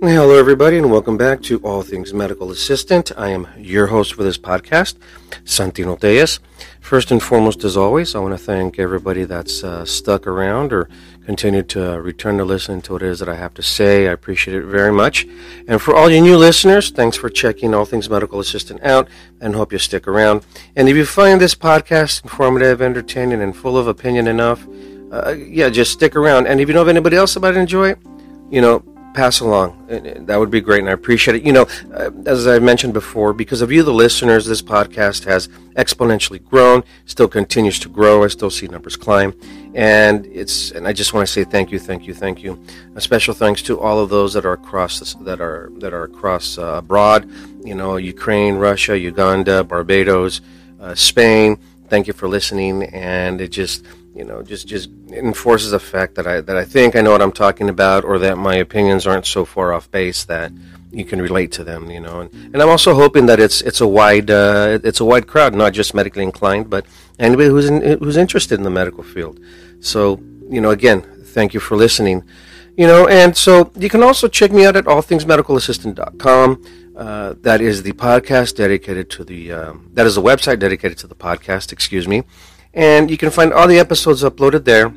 Hello, everybody, and welcome back to All Things Medical Assistant. I am your host for this podcast, Santino Tejas. First and foremost, as always, I want to thank everybody that's uh, stuck around or continued to return to listen to what it is that I have to say. I appreciate it very much. And for all you new listeners, thanks for checking All Things Medical Assistant out and hope you stick around. And if you find this podcast informative, entertaining, and full of opinion enough, uh, yeah, just stick around. And if you know of anybody else that might enjoy it, you know, pass along. That would be great, and I appreciate it. You know, uh, as I mentioned before, because of you, the listeners, this podcast has exponentially grown, still continues to grow. I still see numbers climb, and it's and I just want to say thank you, thank you, thank you. A special thanks to all of those that are across this, that are that are across uh, abroad. You know, Ukraine, Russia, Uganda, Barbados, uh, Spain. Thank you for listening, and it just you know, just just enforces the fact that I that I think I know what I'm talking about, or that my opinions aren't so far off base that you can relate to them. You know, and, and I'm also hoping that it's it's a wide uh, it's a wide crowd, not just medically inclined, but anybody who's in, who's interested in the medical field. So, you know, again, thank you for listening. You know, and so you can also check me out at allthingsmedicalassistant.com. Uh, that is the podcast dedicated to the um, that is the website dedicated to the podcast. Excuse me. And you can find all the episodes uploaded there.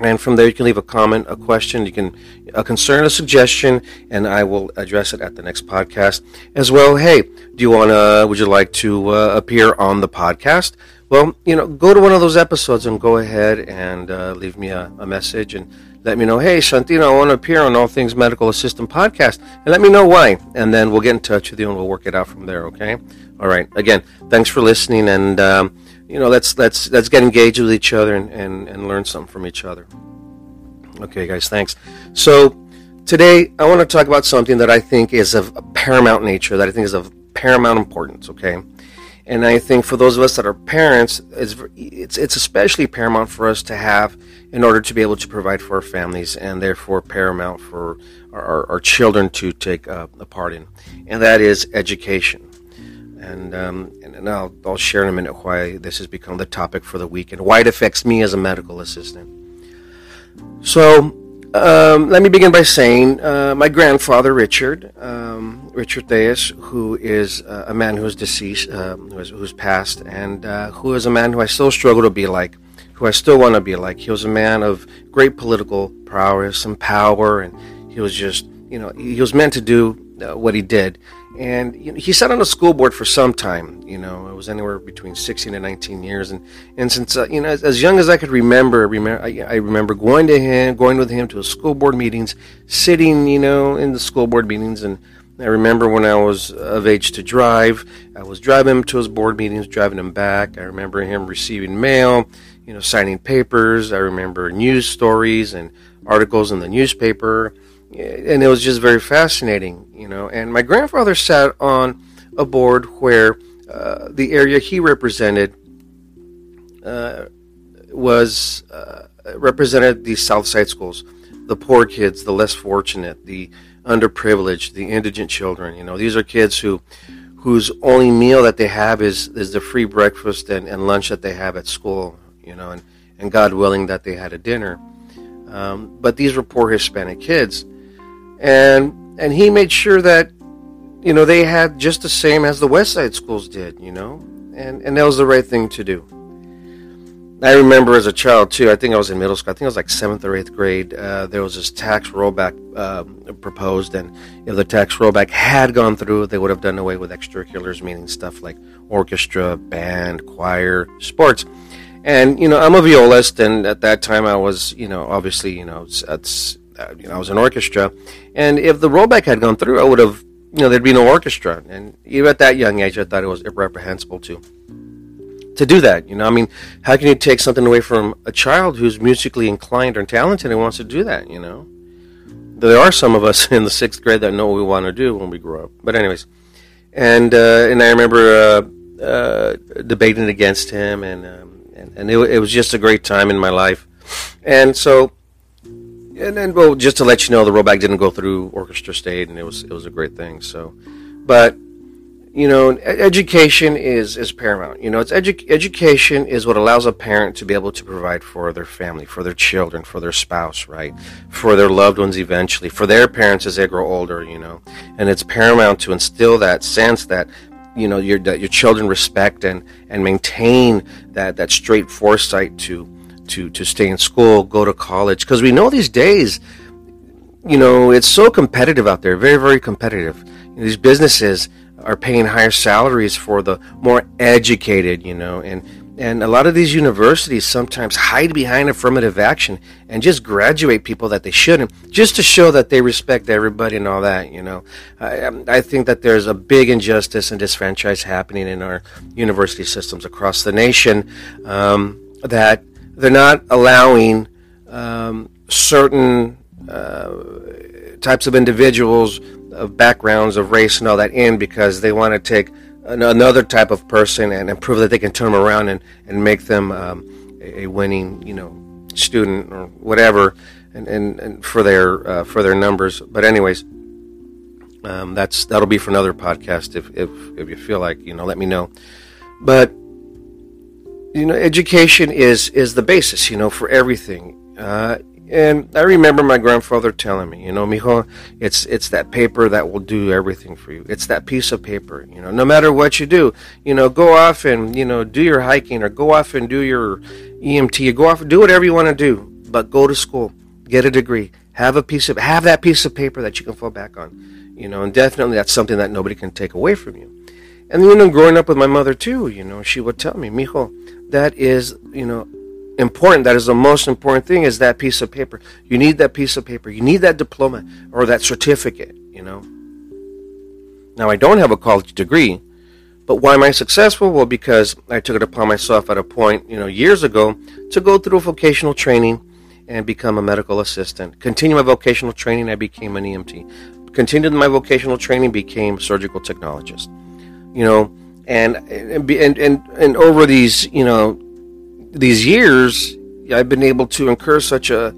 And from there, you can leave a comment, a question, you can a concern, a suggestion, and I will address it at the next podcast as well. Hey, do you want to? Would you like to uh, appear on the podcast? Well, you know, go to one of those episodes and go ahead and uh, leave me a, a, message and let me know. Hey, Santino, I want to appear on All Things Medical Assistant podcast, and let me know why. And then we'll get in touch with you and we'll work it out from there. Okay. All right. Again, thanks for listening and. Um, you know, let's let's let's get engaged with each other and, and, and learn something from each other. Okay, guys, thanks. So today I want to talk about something that I think is of paramount nature, that I think is of paramount importance. Okay, and I think for those of us that are parents, it's it's it's especially paramount for us to have in order to be able to provide for our families, and therefore paramount for our, our, our children to take uh, a part in, and that is education and um, and I'll I'll share in a minute why this has become the topic for the week and why it affects me as a medical assistant. So. Um, let me begin by saying uh, my grandfather Richard, um, Richard Theus, who is uh, a man who is deceased, uh, who is, who's passed, and uh, who is a man who I still struggle to be like, who I still want to be like. He was a man of great political prowess and power, and he was just, you know, he was meant to do uh, what he did. And you know, he sat on the school board for some time. You know, it was anywhere between 16 and 19 years. And and since uh, you know, as, as, young as I could remember, remember I, I, remember going to him, going with him to his school board meetings, sitting, you know, in the school board meetings. And I remember when I was of age to drive, I was driving him to his board meetings, driving him back. I remember him receiving mail, you know, signing papers. I remember news stories and articles in the newspaper and it was just very fascinating, you know. And my grandfather sat on a board where uh, the area he represented uh, was uh, represented the South Side schools, the poor kids, the less fortunate, the underprivileged, the indigent children. You know, these are kids who whose only meal that they have is is the free breakfast and, and lunch that they have at school. You know, and and God willing that they had a dinner. Um, but these were poor Hispanic kids and and he made sure that you know they had just the same as the West Side schools did, you know, and and that was the right thing to do. I remember as a child too. I think I was in middle school. I think I was like seventh or eighth grade. Uh, there was this tax rollback uh, proposed, and if the tax rollback had gone through, they would have done away with extracurriculars, meaning stuff like orchestra, band, choir, sports. And you know, I'm a violist, and at that time I was, you know, obviously, you know, uh, you know, I was an orchestra, and if the rollback had gone through, I would have, you know, there'd be no orchestra. And even at that young age, I thought it was irreprehensible to to do that. You know, I mean, how can you take something away from a child who's musically inclined or talented and wants to do that? You know, there are some of us in the sixth grade that know what we want to do when we grow up. But anyways, and uh, and I remember uh, uh, debating against him, and um, and, and it, it was just a great time in my life. And so and then well, just to let you know, the rollback didn't go through. Orchestra stayed, and it was it was a great thing. So, but you know, education is, is paramount. You know, it's edu- education is what allows a parent to be able to provide for their family, for their children, for their spouse, right? For their loved ones eventually, for their parents as they grow older, you know. And it's paramount to instill that sense that, you know, your, that your children respect and, and maintain that, that straight foresight to, to, to stay in school, go to college. Because we know these days, you know, it's so competitive out there, very, very competitive. You know, these businesses, are paying higher salaries for the more educated, you know, and and a lot of these universities sometimes hide behind affirmative action and just graduate people that they shouldn't, just to show that they respect everybody and all that. You know, I, um, I think that there's a big injustice and disfranchise happening in our university systems across the nation. Um, that they're not allowing um, certain uh, types of individuals of backgrounds of race and all that in because they want to take another type of person and, and prove that they can turn them around and, and make them um, a, winning you know student or whatever and, and, and for their uh, for their numbers. But anyways um, that's that'll be for another podcast if, if if you feel like you know let me know. But you know education is is the basis you know for everything uh, and I remember my grandfather telling me, you know, mijo, it's it's that paper that will do everything for you. It's that piece of paper, you know. No matter what you do, you know, go off and you know do your hiking or go off and do your EMT. Go off and do whatever you want to do, but go to school, get a degree, have a piece of have that piece of paper that you can fall back on, you know. And definitely that's something that nobody can take away from you. And you know, growing up with my mother too, you know, she would tell me, mijo, that is, you know, important that is the most important thing is that piece of paper. You need that piece of paper. You need that diploma or that certificate you know. Now i don't have a college degree but why am i successful? Well because i took it upon myself at a point you know years ago to go through vocational training and become a medical assistant. Continue my vocational training i became an emt continued my vocational training became surgical technologist. You know and and and, and, and over these you know these years, I've been able to incur such a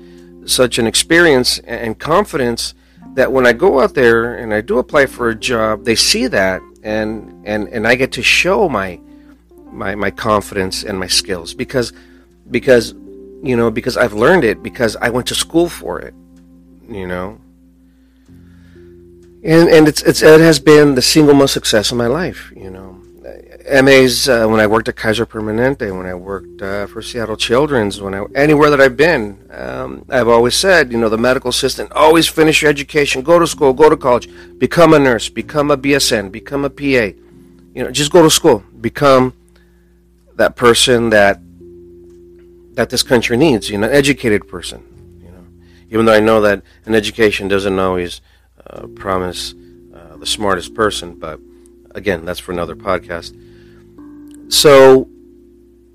such an experience and confidence that when I go out there and I do apply for a job, they see that and and and I get to show my my my confidence and my skills because because you know because I've learned it because I went to school for it, you know. And and it's, it's it has been the single most success of my life, you know. MAs uh, when I worked at Kaiser Permanente, when I worked uh, for Seattle Children's, when I anywhere that I've been, um, I've always said, you know, the medical assistant, always finish your education, go to school, go to college, become a nurse, become a BSN, become a PA. You know, just go to school, become that person that that this country needs. You know, an educated person. You know, even though I know that an education doesn't always uh, promise uh, the smartest person, but again, that's for another podcast. So,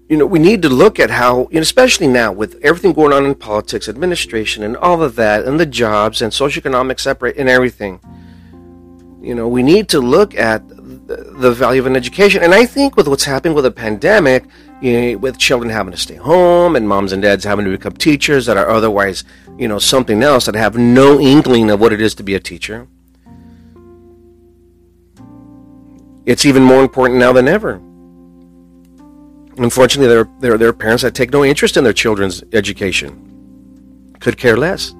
you know, we need to look at how, especially now with everything going on in politics, administration, and all of that, and the jobs and socioeconomic separate and everything. You know, we need to look at the, the value of an education. And I think with what's happening with the pandemic, you know, with children having to stay home and moms and dads having to become teachers that are otherwise, you know, something else that have no inkling of what it is to be a teacher. It's even more important now than ever Unfortunately, there, there, there are parents that take no interest in their children's education, could care less.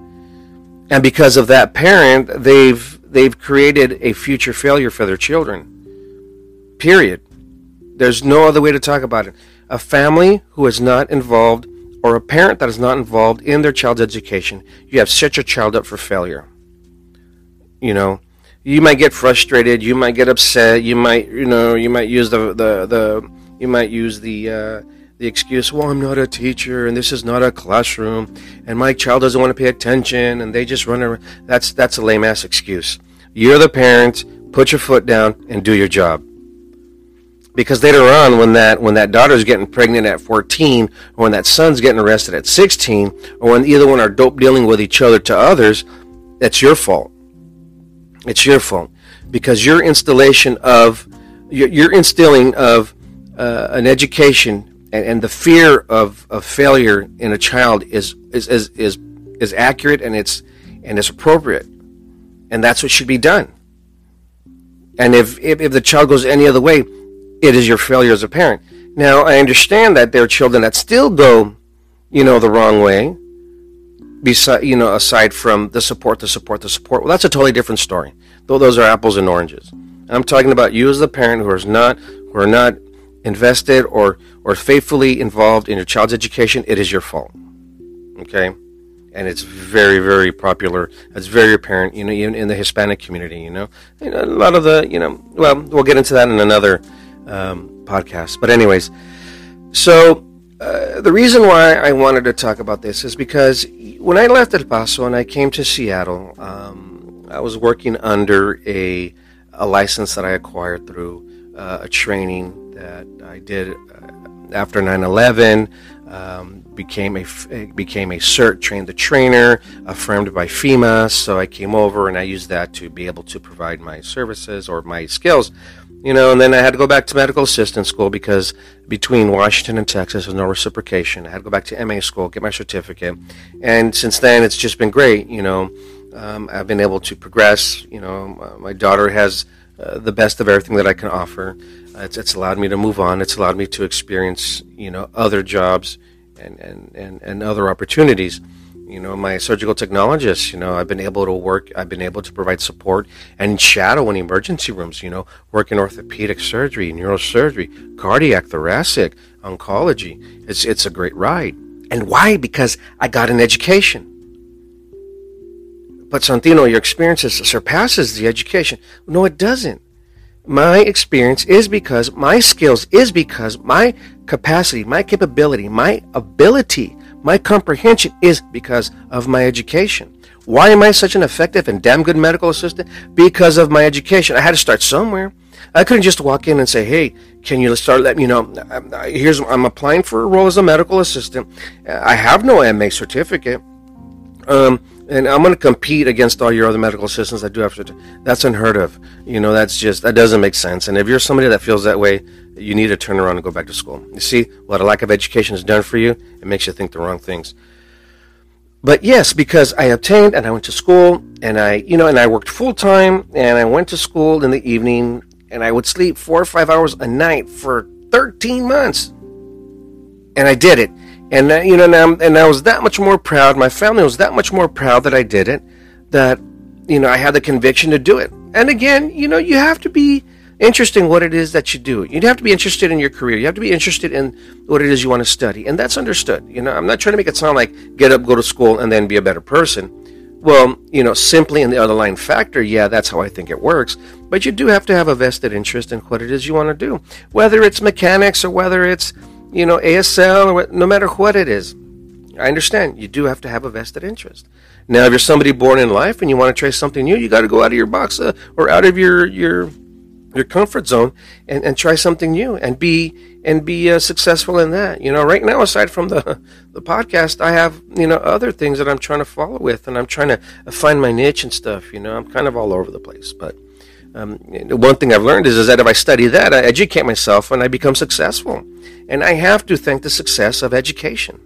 And because of that parent, they've, they've created a future failure for their children. Period. There's no other way to talk about it. A family who is not involved, or a parent that is not involved in their child's education, you have set your child up for failure. You know, you might get frustrated, you might get upset, you might, you know, you might use the, the, the, you might use the uh, the excuse, "Well, I'm not a teacher, and this is not a classroom, and my child doesn't want to pay attention, and they just run around." That's that's a lame ass excuse. You're the parent. Put your foot down and do your job. Because later on, when that when that daughter's getting pregnant at 14, or when that son's getting arrested at 16, or when either one are dope dealing with each other to others, that's your fault. It's your fault because your installation of your, your instilling of uh, an education and, and the fear of, of failure in a child is, is, is, is, is accurate and it's, and it's appropriate. And that's what should be done. And if, if, if the child goes any other way, it is your failure as a parent. Now, I understand that there are children that still go, you know, the wrong way, beside, you know, aside from the support, the support, the support. Well, that's a totally different story. Though those are apples and oranges. I'm talking about you as the parent who is not, who are not invested or, or faithfully involved in your child's education. It is your fault. Okay? and it's very very popular it's very apparent you know even in the hispanic community you know, know a lot of the you know well we'll get into that in another um, podcast but anyways so uh, the reason why i wanted to talk about this is because when i left el paso and i came to seattle um, i was working under a, a license that i acquired through uh, a training that i did uh, after 9-11 um, became a became a cert trained the trainer affirmed by FEMA. So I came over and I used that to be able to provide my services or my skills. You know, and then I had to go back to medical assistant school because between Washington and Texas there's no reciprocation. I had to go back to MA school, get my certificate, and since then it's just been great. You know, um, I've been able to progress. You know, my daughter has uh, the best of everything that I can offer. It's, it's allowed me to move on. It's allowed me to experience, you know, other jobs and, and, and, and other opportunities. You know, my surgical technologist, you know, I've been able to work, I've been able to provide support and shadow in emergency rooms, you know, work in orthopedic surgery, neurosurgery, cardiac, thoracic, oncology. It's, it's a great ride. And why? Because I got an education. But Santino, your experiences surpasses the education. No, it doesn't my experience is because my skills is because my capacity, my capability, my ability, my comprehension is because of my education. Why am I such an effective and damn good medical assistant? Because of my education. I had to start somewhere. I couldn't just walk in and say, "Hey, can you start letting you know? Here's I'm applying for a role as a medical assistant. I have no MA certificate. Um, and I'm going to compete against all your other medical assistants that do after. That's unheard of. You know, that's just that doesn't make sense. And if you're somebody that feels that way, you need to turn around and go back to school. You see what a lack of education has done for you? It makes you think the wrong things. But yes, because I obtained and I went to school and I, you know, and I worked full time and I went to school in the evening and I would sleep four or five hours a night for 13 months. And I did it. And uh, you know, now, and I was that much more proud. My family was that much more proud that I did it. That you know, I had the conviction to do it. And again, you know, you have to be interested in what it is that you do. You have to be interested in your career. You have to be interested in what it is you want to study, and that's understood. You know, I'm not trying to make it sound like get up, go to school, and then be a better person. Well, you know, simply in the underlying factor, yeah, that's how I think it works. But you do have to have a vested interest in what it is you want to do, whether it's mechanics or whether it's you know, ASL, or no matter what it is. I understand you do have to have a vested interest. Now, if you're somebody born in life and you want to try something new, you got to go out of your box uh, or out of your your your comfort zone and, and try something new and be and be uh, successful in that. You know, right now, aside from the the podcast, I have you know other things that I'm trying to follow with, and I'm trying to find my niche and stuff. You know, I'm kind of all over the place, but. Um, one thing I've learned is, is that if I study that, I educate myself and I become successful. And I have to thank the success of education.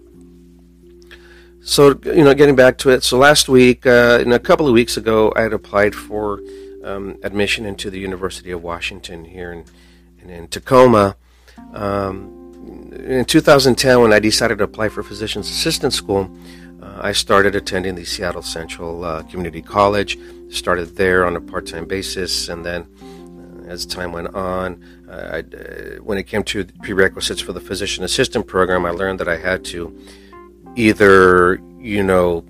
So, you know, getting back to it, so last week, uh, in a couple of weeks ago, I had applied for um, admission into the University of Washington here in, in, in Tacoma. Um, in 2010, when I decided to apply for physician's assistant school, uh, I started attending the Seattle Central uh, Community College. Started there on a part-time basis, and then uh, as time went on, uh, I, when it came to prerequisites for the physician assistant program, I learned that I had to either, you know,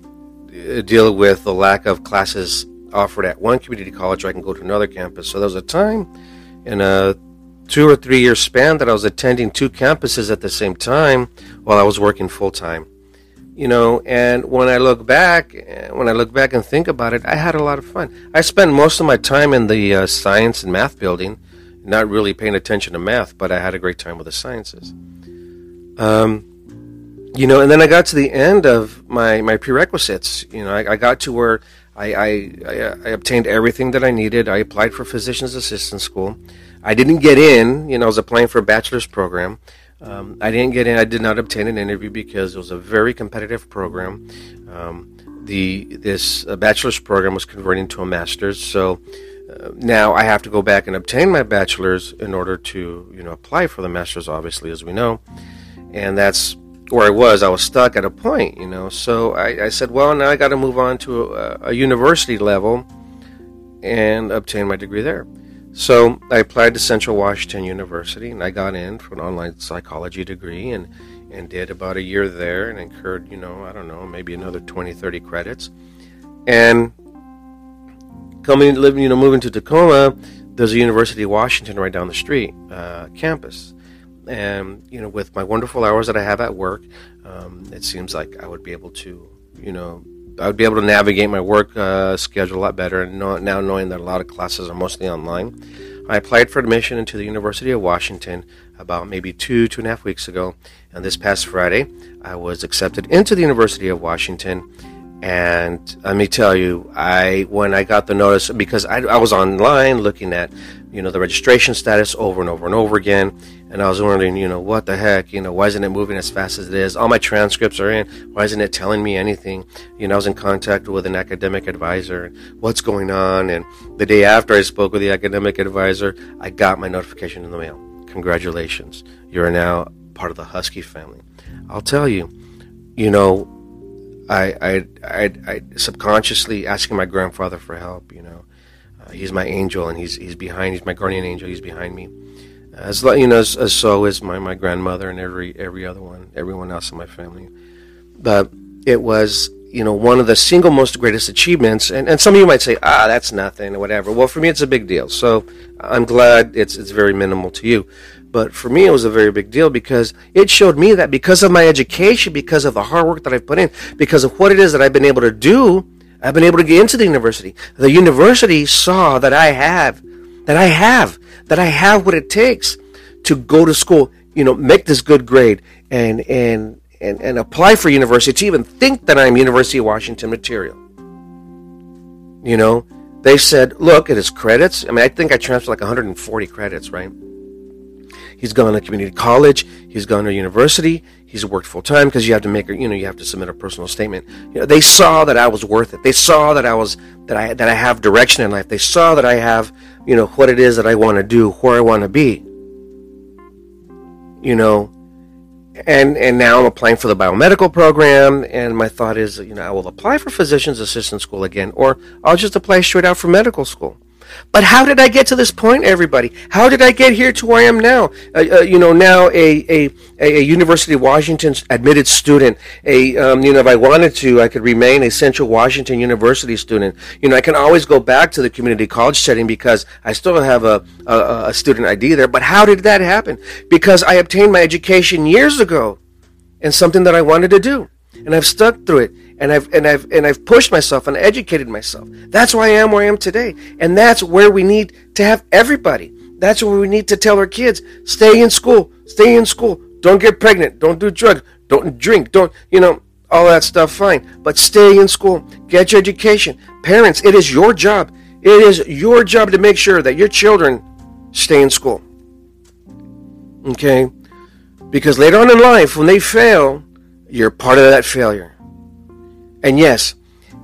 deal with the lack of classes offered at one community college, or I can go to another campus. So there was a time in a two or three year span that I was attending two campuses at the same time while I was working full time you know and when i look back when i look back and think about it i had a lot of fun. I spent most of my time in the uh, science and math building not really paying attention to math but i had a great time with the sciences. Um, you know and then i got to the end of my my prerequisites. You know i, I got to where I, I, I, I obtained everything that i needed. I applied for physician's assistant school. I didn't get in you know i was applying for a bachelor's program um, I didn't get in. I did not obtain an interview because it was a very competitive program. Um, the this uh, bachelor's program was converting to a master's, so uh, now I have to go back and obtain my bachelor's in order to, you know, apply for the master's, obviously, as we know. And that's where I was. I was stuck at a point, you know. So I, I said, well, now I got to move on to a, a university level and obtain my degree there. So I applied to Central Washington University and I got in for an online psychology degree and, and did about a year there and incurred, you know, I don't know, maybe another 20, 30 credits. And coming, living, you know, moving to Tacoma, there's a University of Washington right down the street uh, campus. And, you know, with my wonderful hours that I have at work, um, it seems like I would be able to, you know, I would be able to navigate my work uh, schedule a lot better. And know, now knowing that a lot of classes are mostly online, I applied for admission into the University of Washington about maybe two two and a half weeks ago. And this past Friday, I was accepted into the University of Washington. And let me tell you, I when I got the notice because I, I was online looking at you know the registration status over and over and over again, and I was wondering, you know, what the heck, you know, why isn't it moving as fast as it is? All my transcripts are in. Why isn't it telling me anything? You know, I was in contact with an academic advisor. What's going on? And the day after I spoke with the academic advisor, I got my notification in the mail. Congratulations, you're now part of the Husky family. I'll tell you, you know, I I I, I subconsciously asking my grandfather for help. You know, uh, he's my angel, and he's he's behind. He's my guardian angel. He's behind me as you know, as, as, so is my, my grandmother and every every other one, everyone else in my family. But it was, you know, one of the single most greatest achievements. And, and some of you might say, ah, that's nothing or whatever. Well, for me, it's a big deal. So I'm glad it's it's very minimal to you. But for me, it was a very big deal because it showed me that because of my education, because of the hard work that I've put in, because of what it is that I've been able to do, I've been able to get into the university. The university saw that I have, that I have that I have what it takes to go to school, you know, make this good grade and and and, and apply for university to even think that I'm University of Washington material. You know, they said, look at his credits. I mean, I think I transferred like 140 credits, right? He's gone to community college. He's gone to university. He's worked full time because you have to make, you know, you have to submit a personal statement. You know, they saw that I was worth it. They saw that I was that I that I have direction in life. They saw that I have, you know, what it is that I want to do, where I want to be. You know, and and now I'm applying for the biomedical program, and my thought is, you know, I will apply for physician's assistant school again, or I'll just apply straight out for medical school. But how did I get to this point, everybody? How did I get here to where I am now? Uh, uh, you know, now a, a, a University of Washington admitted student. A um, you know, if I wanted to, I could remain a Central Washington University student. You know, I can always go back to the community college setting because I still have a, a, a student ID there. But how did that happen? Because I obtained my education years ago, and something that I wanted to do, and I've stuck through it and I've and I've and I've pushed myself and educated myself. That's why I am where I am today. And that's where we need to have everybody. That's where we need to tell our kids, stay in school, stay in school. Don't get pregnant, don't do drugs, don't drink, don't, you know, all that stuff fine. But stay in school, get your education. Parents, it is your job. It is your job to make sure that your children stay in school. Okay? Because later on in life, when they fail, you're part of that failure. And yes,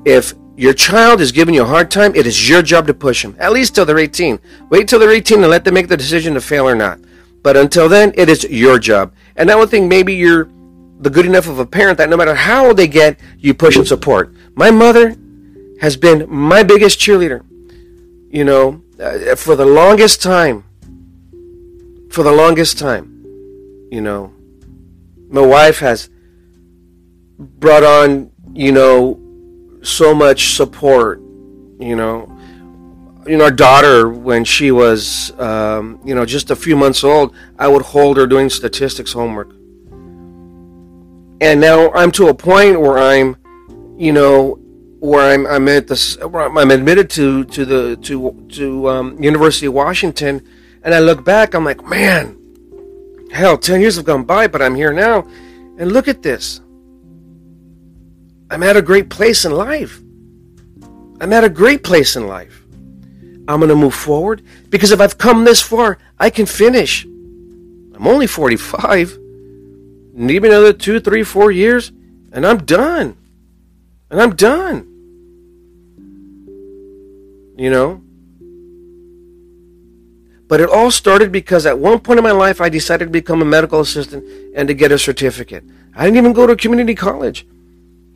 if your child is giving you a hard time, it is your job to push them, at least till they're 18. Wait till they're 18 and let them make the decision to fail or not. But until then, it is your job. And I would think maybe you're the good enough of a parent that no matter how old they get, you push and support. My mother has been my biggest cheerleader. You know, uh, for the longest time. For the longest time. You know, my wife has brought on you know, so much support, you know. You know, our daughter, when she was, um, you know, just a few months old, I would hold her doing statistics homework. And now I'm to a point where I'm, you know, where I'm, I'm at this, I'm admitted to to the to to um, University of Washington, and I look back, I'm like, man, hell, ten years have gone by, but I'm here now, and look at this. I'm at a great place in life. I'm at a great place in life. I'm going to move forward because if I've come this far, I can finish. I'm only 45. Need me another two, three, four years, and I'm done. And I'm done. You know? But it all started because at one point in my life, I decided to become a medical assistant and to get a certificate. I didn't even go to community college,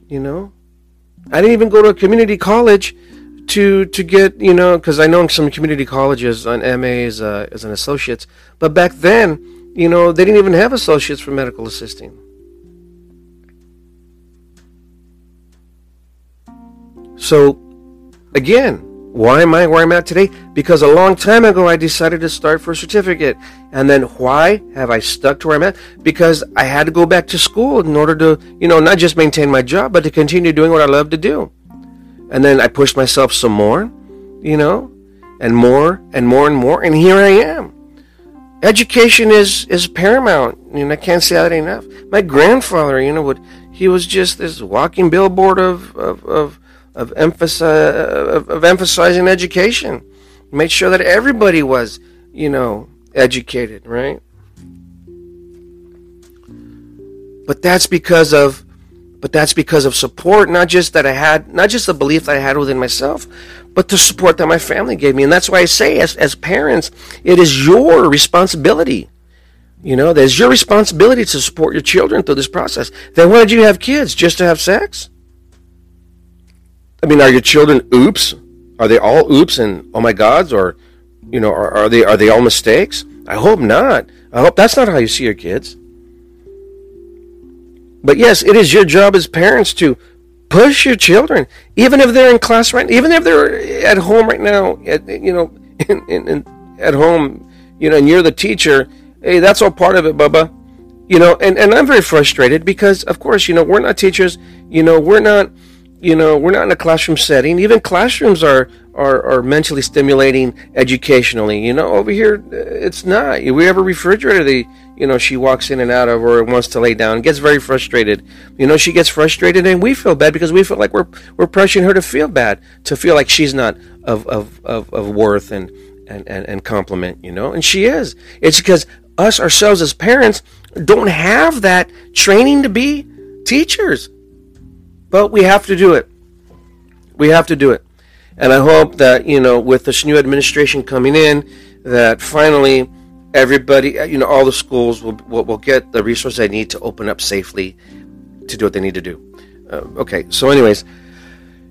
you know. I didn't even go to a community college to to get you know because I know some community colleges on MAs uh, as an associates, but back then, you know, they didn't even have associates for medical assisting. So, again, why am I where I'm at today? Because a long time ago I decided to start for a certificate. And then why have I stuck to where I'm at? Because I had to go back to school in order to, you know, not just maintain my job, but to continue doing what I love to do. And then I pushed myself some more, you know, and more and more and more. And here I am. Education is, is paramount. and I can't say that enough. My grandfather, you know, would, he was just this walking billboard of, of, of of, emphasi- of, of emphasizing education. Made sure that everybody was, you know, educated, right? But that's because of but that's because of support, not just that I had, not just the belief that I had within myself, but the support that my family gave me. And that's why I say, as, as parents, it is your responsibility. You know, there's your responsibility to support your children through this process. Then why did you have kids? Just to have sex? I mean, are your children oops? Are they all oops and oh my gods, or you know, are, are they are they all mistakes? I hope not. I hope that's not how you see your kids. But yes, it is your job as parents to push your children, even if they're in class right, even if they're at home right now, at, you know, in, in, in, at home, you know, and you're the teacher. Hey, that's all part of it, Bubba. You know, and, and I'm very frustrated because, of course, you know, we're not teachers. You know, we're not you know, we're not in a classroom setting. Even classrooms are, are, are mentally stimulating educationally. You know, over here, it's not. We have a refrigerator that, you know, she walks in and out of or wants to lay down, gets very frustrated. You know, she gets frustrated and we feel bad because we feel like we're, we're pressuring her to feel bad, to feel like she's not of, of, of, of worth and, and, and, and compliment, you know, and she is. It's because us ourselves as parents don't have that training to be teachers. But we have to do it. We have to do it. And I hope that, you know, with this new administration coming in, that finally everybody, uh, you know, all the schools will, will, will get the resources they need to open up safely to do what they need to do. Uh, okay, so, anyways,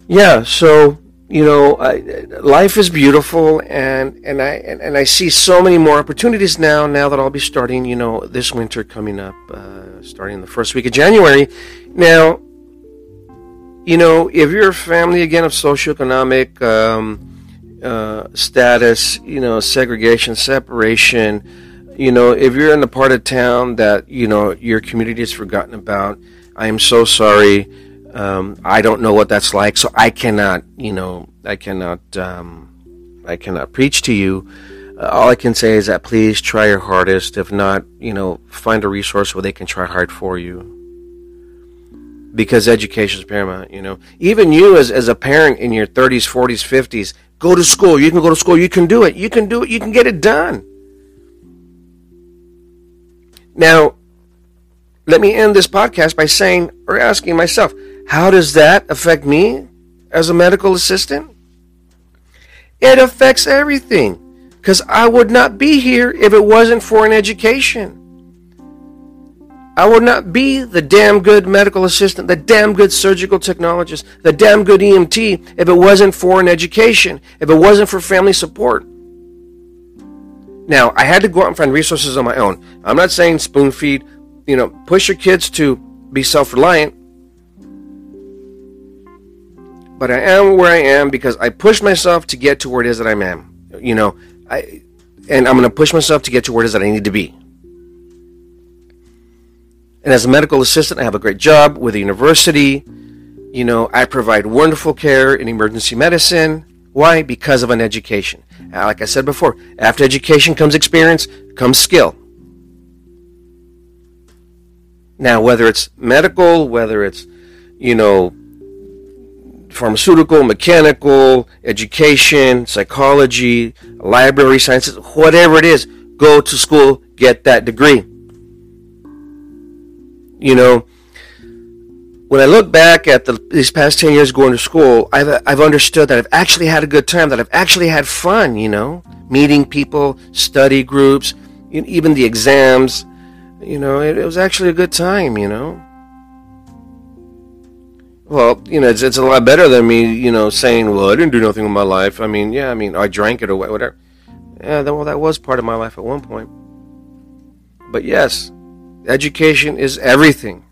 yeah, so, you know, I, life is beautiful, and, and, I, and, and, I see so many more opportunities now, now that I'll be starting, you know, this winter coming up, uh, starting the first week of January. Now, you know, if you're a family again of socioeconomic um, uh, status, you know, segregation, separation, you know, if you're in the part of town that you know your community is forgotten about, I am so sorry. Um, I don't know what that's like, so I cannot, you know, I cannot, um, I cannot preach to you. Uh, all I can say is that please try your hardest. If not, you know, find a resource where they can try hard for you because education is paramount. You know, even you as as a parent in your 30s, 40s, 50s, go to school. You can go to school. You can do it. You can do it. You can get it done. Now, let me end this podcast by saying or asking myself, how does that affect me as a medical assistant? It affects everything because I would not be here if it wasn't for an education. I would not be the damn good medical assistant, the damn good surgical technologist, the damn good EMT if it wasn't for an education, if it wasn't for family support. Now, I had to go out and find resources on my own. I'm not saying spoon feed, you know, push your kids to be self reliant. But I am where I am because I pushed myself to get to where it is that I am. You know, I and I'm going to push myself to get to where it is that I need to be. And as a medical assistant, I have a great job with a university. You know, I provide wonderful care in emergency medicine. Why? Because of an education. Uh, like I said before, after education comes experience, comes skill. Now, whether it's medical, whether it's, you know, pharmaceutical, mechanical, education, psychology, library sciences, whatever it is, go to school, get that degree you know, when I look back at the, these past 10 years going to school, I've, I've understood that I've actually had a good time, that I've actually had fun, you know, meeting people, study groups, even the exams. You know, it, it was actually a good time, you know. Well, you know, it's, it's a lot better than me, you know, saying, well, I didn't do nothing with my life. I mean, yeah, I mean, I drank it or whatever. Yeah, well, that was part of my life at one point. But yes, education is everything.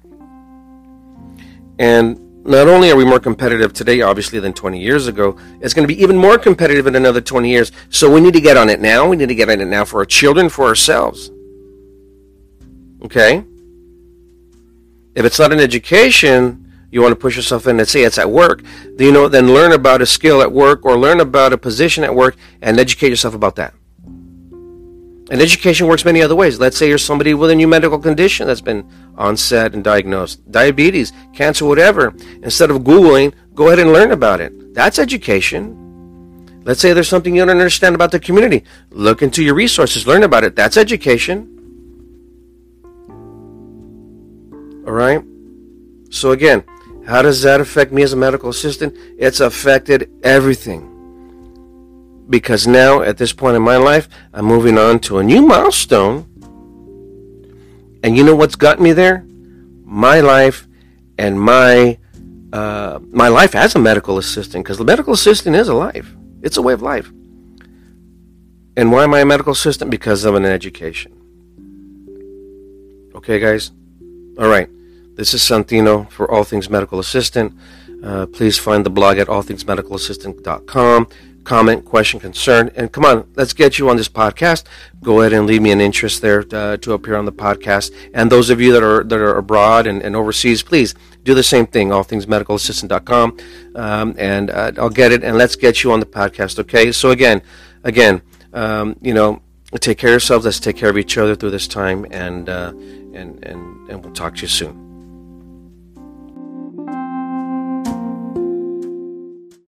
And not only are we more competitive today, obviously, than 20 years ago, it's going to be even more competitive in another 20 years. So we need to get on it now. We need to get on it now for our children, for ourselves. Okay? If it's not an education, you want to push yourself in and say it's at work, you know, then learn about a skill at work or learn about a position at work and educate yourself about that. And education works many other ways. Let's say you're somebody with a new medical condition that's been onset and diagnosed, diabetes, cancer, whatever. Instead of Googling, go ahead and learn about it. That's education. Let's say there's something you don't understand about the community. Look into your resources, learn about it. That's education. All right? So, again, how does that affect me as a medical assistant? It's affected everything. Because now, at this point in my life, I'm moving on to a new milestone. And you know what's got me there? My life and my uh, my life as a medical assistant, because the medical assistant is a life. It's a way of life. And why am I a medical assistant? Because of an education. Okay, guys? All right. This is Santino for All Things Medical Assistant. Uh, please find the blog at allthingsmedicalassistant.com. Comment, question, concern, and come on, let's get you on this podcast. Go ahead and leave me an interest there uh, to appear on the podcast. And those of you that are that are abroad and, and overseas, please do the same thing. Allthingsmedicalassistant.com, um, and uh, I'll get it. And let's get you on the podcast. Okay. So again, again, um, you know, take care of yourselves. Let's take care of each other through this time, and uh, and and and we'll talk to you soon.